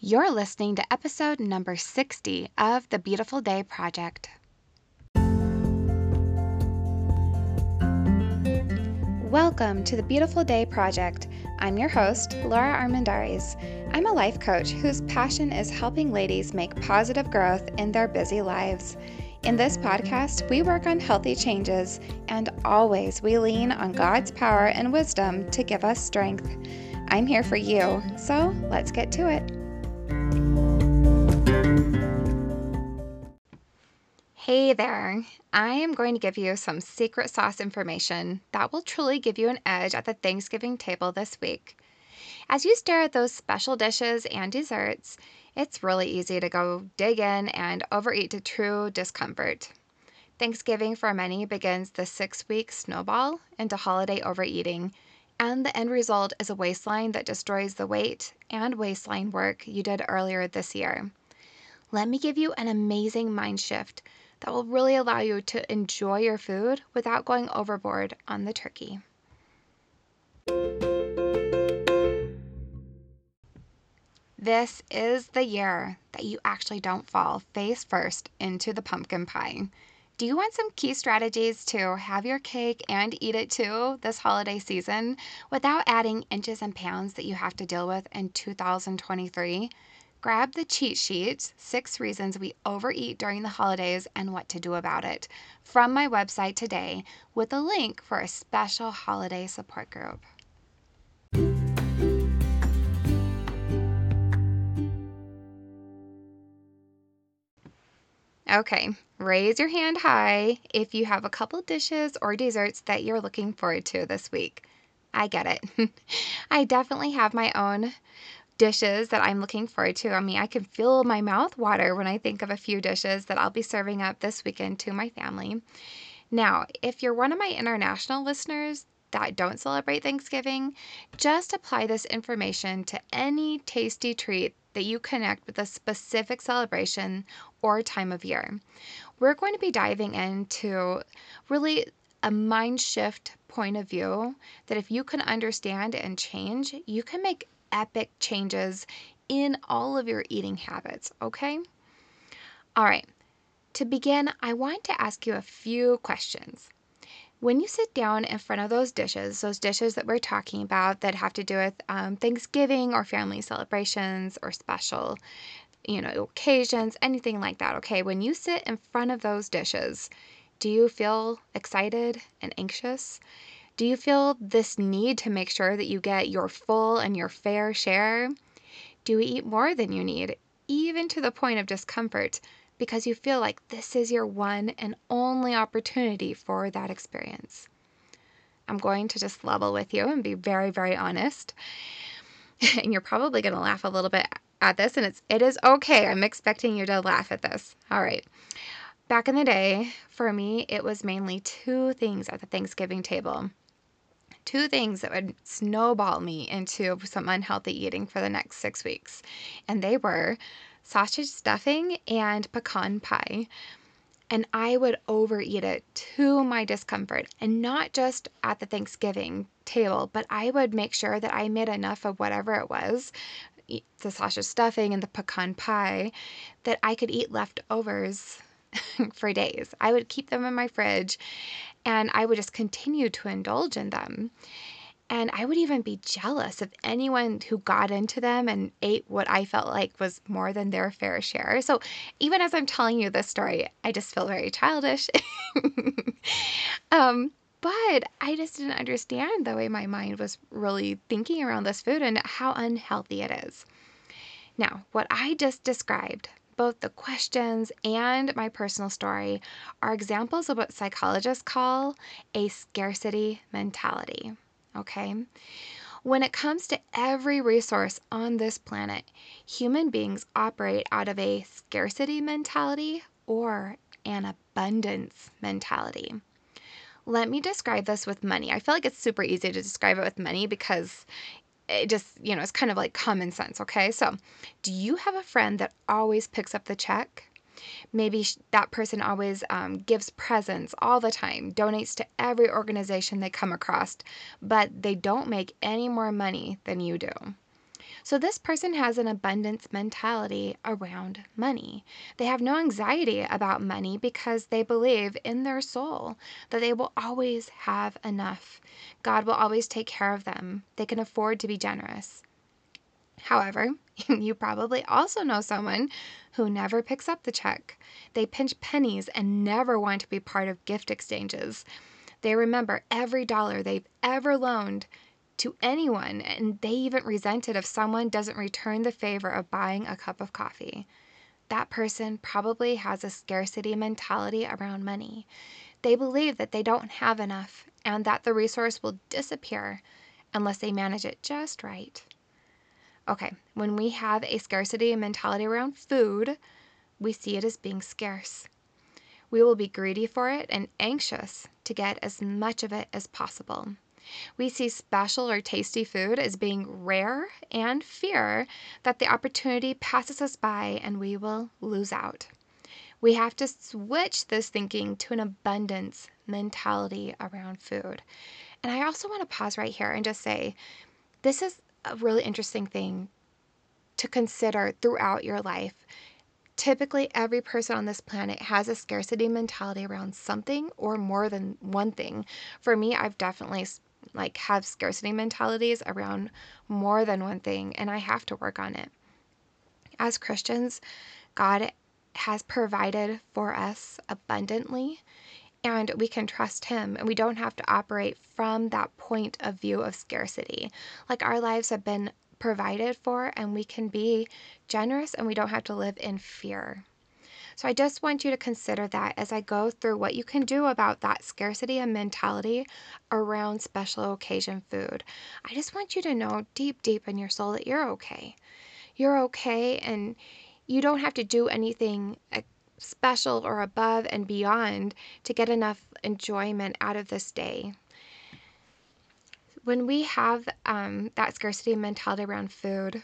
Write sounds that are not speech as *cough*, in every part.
You're listening to episode number 60 of the Beautiful Day Project. Welcome to the Beautiful Day Project. I'm your host, Lora Armendariz. I'm a life coach whose passion is helping ladies make positive growth in their busy lives. In this podcast, we work on healthy changes, and always we lean on God's power and wisdom to give us strength. I'm here for you, so let's get to it. Hey there! I am going to give you some secret sauce information that will truly give you an edge at the Thanksgiving table this week. As you stare at those special dishes and desserts, it's really easy to go dig in and overeat to true discomfort. Thanksgiving for many begins the six week snowball into holiday overeating, and the end result is a waistline that destroys the weight and waistline work you did earlier this year. Let me give you an amazing mind shift that will really allow you to enjoy your food without going overboard on the turkey. This is the year that you actually don't fall face first into the pumpkin pie. Do you want some key strategies to have your cake and eat it too this holiday season without adding inches and pounds that you have to deal with in 2023? Grab the cheat sheet, Six Reasons We Overeat During the Holidays and What to Do About It, from my website today with a link for a special holiday support group. Okay, raise your hand high if you have a couple dishes or desserts that you're looking forward to this week. I get it. *laughs* I definitely have my own dishes that I'm looking forward to. I mean, I can feel my mouth water when I think of a few dishes that I'll be serving up this weekend to my family. Now, if you're one of my international listeners that don't celebrate Thanksgiving, just apply this information to any tasty treat that you connect with a specific celebration or time of year. We're going to be diving into really a mind shift point of view that if you can understand and change, you can make epic changes in all of your eating habits, okay? All right, to begin, I want to ask you a few questions. When you sit down in front of those dishes, those dishes that we're talking about that have to do with um, Thanksgiving or family celebrations or special, you know, occasions, anything like that, okay? When you sit in front of those dishes, do you feel excited and anxious? Do you feel this need to make sure that you get your full and your fair share? Do you eat more than you need, even to the point of discomfort, because you feel like this is your one and only opportunity for that experience? I'm going to just level with you and be very, very honest. *laughs* and you're probably going to laugh a little bit at this, and it's it is okay. I'm expecting you to laugh at this. All right. Back in the day, for me, it was mainly two things at the Thanksgiving table two things that would snowball me into some unhealthy eating for the next six weeks. And they were sausage stuffing and pecan pie. And I would overeat it to my discomfort. And not just at the Thanksgiving table, but I would make sure that I made enough of whatever it was the sausage stuffing and the pecan pie that I could eat leftovers *laughs* for days. I would keep them in my fridge and I would just continue to indulge in them. And I would even be jealous of anyone who got into them and ate what I felt like was more than their fair share. So even as I'm telling you this story, I just feel very childish. *laughs* um, but I just didn't understand the way my mind was really thinking around this food and how unhealthy it is. Now, what I just described both the questions and my personal story are examples of what psychologists call a scarcity mentality. Okay? When it comes to every resource on this planet, human beings operate out of a scarcity mentality or an abundance mentality. Let me describe this with money. I feel like it's super easy to describe it with money because it just, you know, it's kind of like common sense, okay? So, do you have a friend that always picks up the check? Maybe that person always um, gives presents all the time, donates to every organization they come across, but they don't make any more money than you do. So, this person has an abundance mentality around money. They have no anxiety about money because they believe in their soul that they will always have enough. God will always take care of them. They can afford to be generous. However, *laughs* you probably also know someone who never picks up the check. They pinch pennies and never want to be part of gift exchanges. They remember every dollar they've ever loaned to anyone, and they even resent it if someone doesn't return the favor of buying a cup of coffee. That person probably has a scarcity mentality around money. They believe that they don't have enough and that the resource will disappear unless they manage it just right. Okay, when we have a scarcity mentality around food, we see it as being scarce. We will be greedy for it and anxious to get as much of it as possible. We see special or tasty food as being rare and fear that the opportunity passes us by and we will lose out. We have to switch this thinking to an abundance mentality around food. And I also want to pause right here and just say this is a really interesting thing to consider throughout your life. Typically, every person on this planet has a scarcity mentality around something or more than one thing. For me, I've definitely like have scarcity mentalities around more than one thing and I have to work on it. As Christians, God has provided for us abundantly and we can trust him and we don't have to operate from that point of view of scarcity. Like our lives have been provided for and we can be generous and we don't have to live in fear. So I just want you to consider that as I go through what you can do about that scarcity and mentality around special occasion food. I just want you to know deep, deep in your soul that you're okay. You're okay, and you don't have to do anything uh, special or above and beyond to get enough enjoyment out of this day. When we have um, that scarcity mentality around food,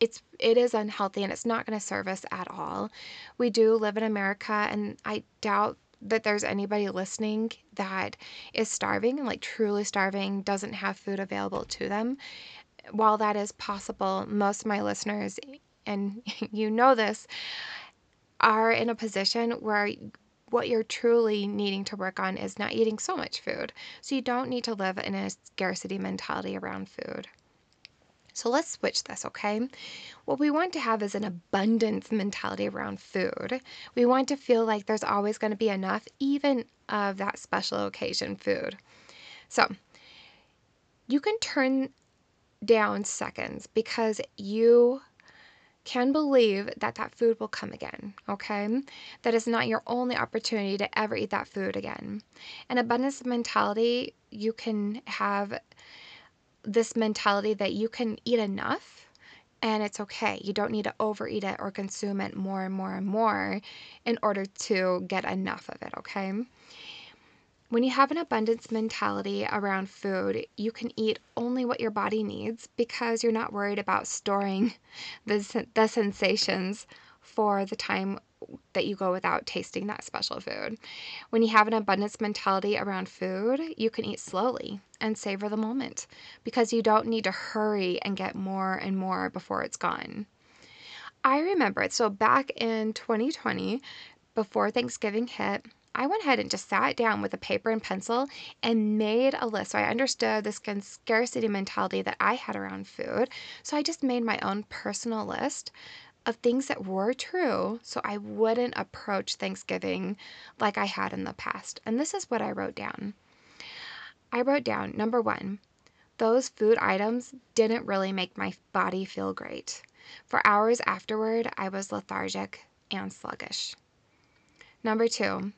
it's it is unhealthy and it's not going to serve us at all. We do live in America and I doubt that there's anybody listening that is starving and like truly starving, doesn't have food available to them. While that is possible, most of my listeners and *laughs* you know this are in a position where what you're truly needing to work on is not eating so much food. So you don't need to live in a scarcity mentality around food. So let's switch this, okay? What we want to have is an abundance mentality around food. We want to feel like there's always going to be enough, even of that special occasion food. So you can turn down seconds because you can believe that that food will come again, okay? That is not your only opportunity to ever eat that food again. An abundance mentality, you can have this mentality that you can eat enough and it's okay. You don't need to overeat it or consume it more and more and more in order to get enough of it, okay? When you have an abundance mentality around food, you can eat only what your body needs because you're not worried about storing *laughs* the, the sensations for the time that you go without tasting that special food. When you have an abundance mentality around food, you can eat slowly and savor the moment because you don't need to hurry and get more and more before it's gone. I remember it. So back in 2020, before Thanksgiving hit, I went ahead and just sat down with a paper and pencil and made a list. So I understood this scarcity mentality that I had around food. So I just made my own personal list of things that were true so I wouldn't approach Thanksgiving like I had in the past. And this is what I wrote down. I wrote down number one, those food items didn't really make my body feel great. For hours afterward, I was lethargic and sluggish. Number two,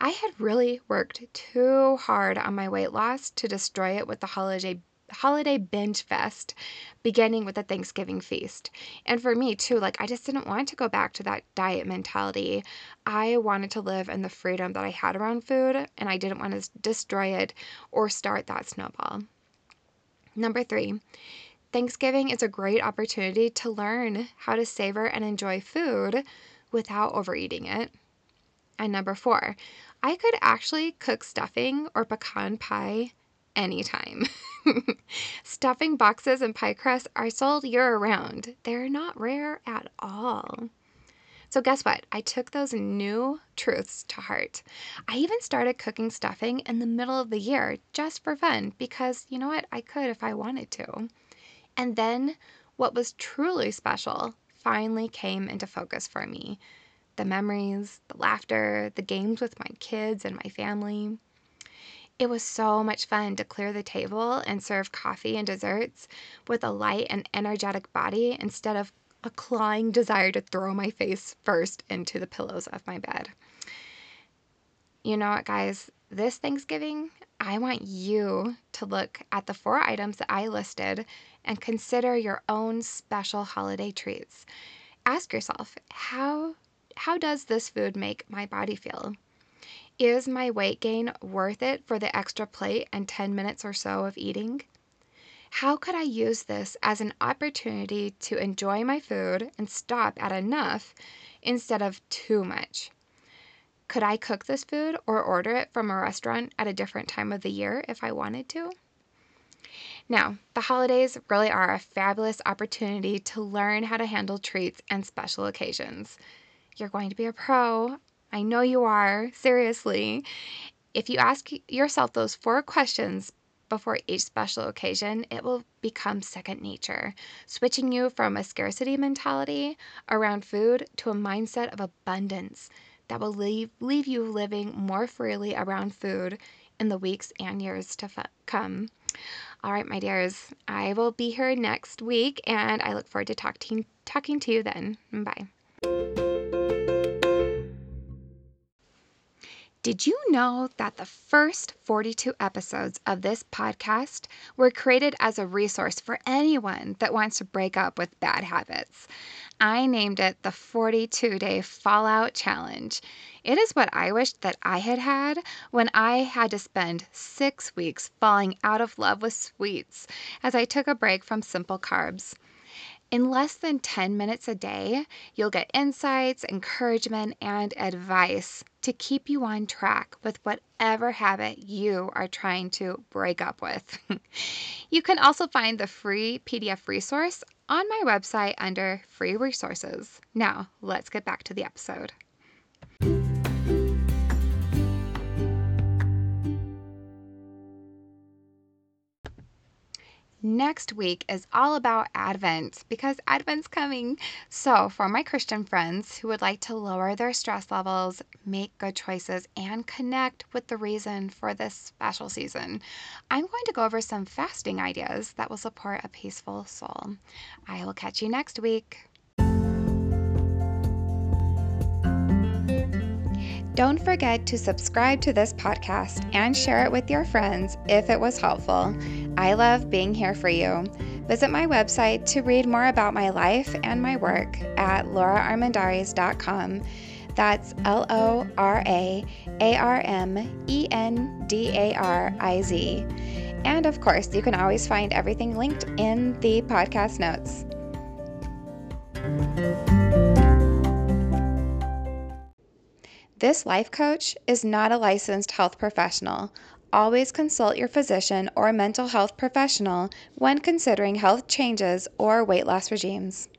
I had really worked too hard on my weight loss to destroy it with the holiday holiday binge fest beginning with the Thanksgiving feast. And for me too, like I just didn't want to go back to that diet mentality. I wanted to live in the freedom that I had around food and I didn't want to destroy it or start that snowball. Number 3. Thanksgiving is a great opportunity to learn how to savor and enjoy food without overeating it. And number 4, I could actually cook stuffing or pecan pie anytime. *laughs* Stuffing boxes and pie crusts are sold year round. They're not rare at all. So, guess what? I took those new truths to heart. I even started cooking stuffing in the middle of the year just for fun because you know what? I could if I wanted to. And then what was truly special finally came into focus for me the memories, the laughter, the games with my kids and my family. It was so much fun to clear the table and serve coffee and desserts with a light and energetic body instead of a clawing desire to throw my face first into the pillows of my bed. You know what, guys? This Thanksgiving, I want you to look at the four items that I listed and consider your own special holiday treats. Ask yourself, how how does this food make my body feel? Is my weight gain worth it for the extra plate and 10 minutes or so of eating? How could I use this as an opportunity to enjoy my food and stop at enough instead of too much? Could I cook this food or order it from a restaurant at a different time of the year if I wanted to? Now, the holidays really are a fabulous opportunity to learn how to handle treats and special occasions. You're going to be a pro. I know you are, seriously. If you ask yourself those four questions before each special occasion, it will become second nature, switching you from a scarcity mentality around food to a mindset of abundance that will leave, leave you living more freely around food in the weeks and years to f- come. All right, my dears, I will be here next week and I look forward to talk to, talking to you then. Bye. Did you know that the first 42 episodes of this podcast were created as a resource for anyone that wants to break up with bad habits? I named it the 42 Day Fallout Challenge. It is what I wished that I had had when I had to spend six weeks falling out of love with sweets as I took a break from simple carbs. In less than 10 minutes a day, you'll get insights, encouragement, and advice to keep you on track with whatever habit you are trying to break up with. *laughs* you can also find the free PDF resource on my website under free resources. Now, let's get back to the episode. Next week is all about Advent because Advent's coming. So, for my Christian friends who would like to lower their stress levels, make good choices, and connect with the reason for this special season, I'm going to go over some fasting ideas that will support a peaceful soul. I will catch you next week. Don't forget to subscribe to this podcast and share it with your friends if it was helpful. I love being here for you. Visit my website to read more about my life and my work at loraarmendariz.com. That's L O R A A R M E N D A R I Z. And of course, you can always find everything linked in the podcast notes. This life coach is not a licensed health professional. Always consult your physician or mental health professional when considering health changes or weight loss regimes.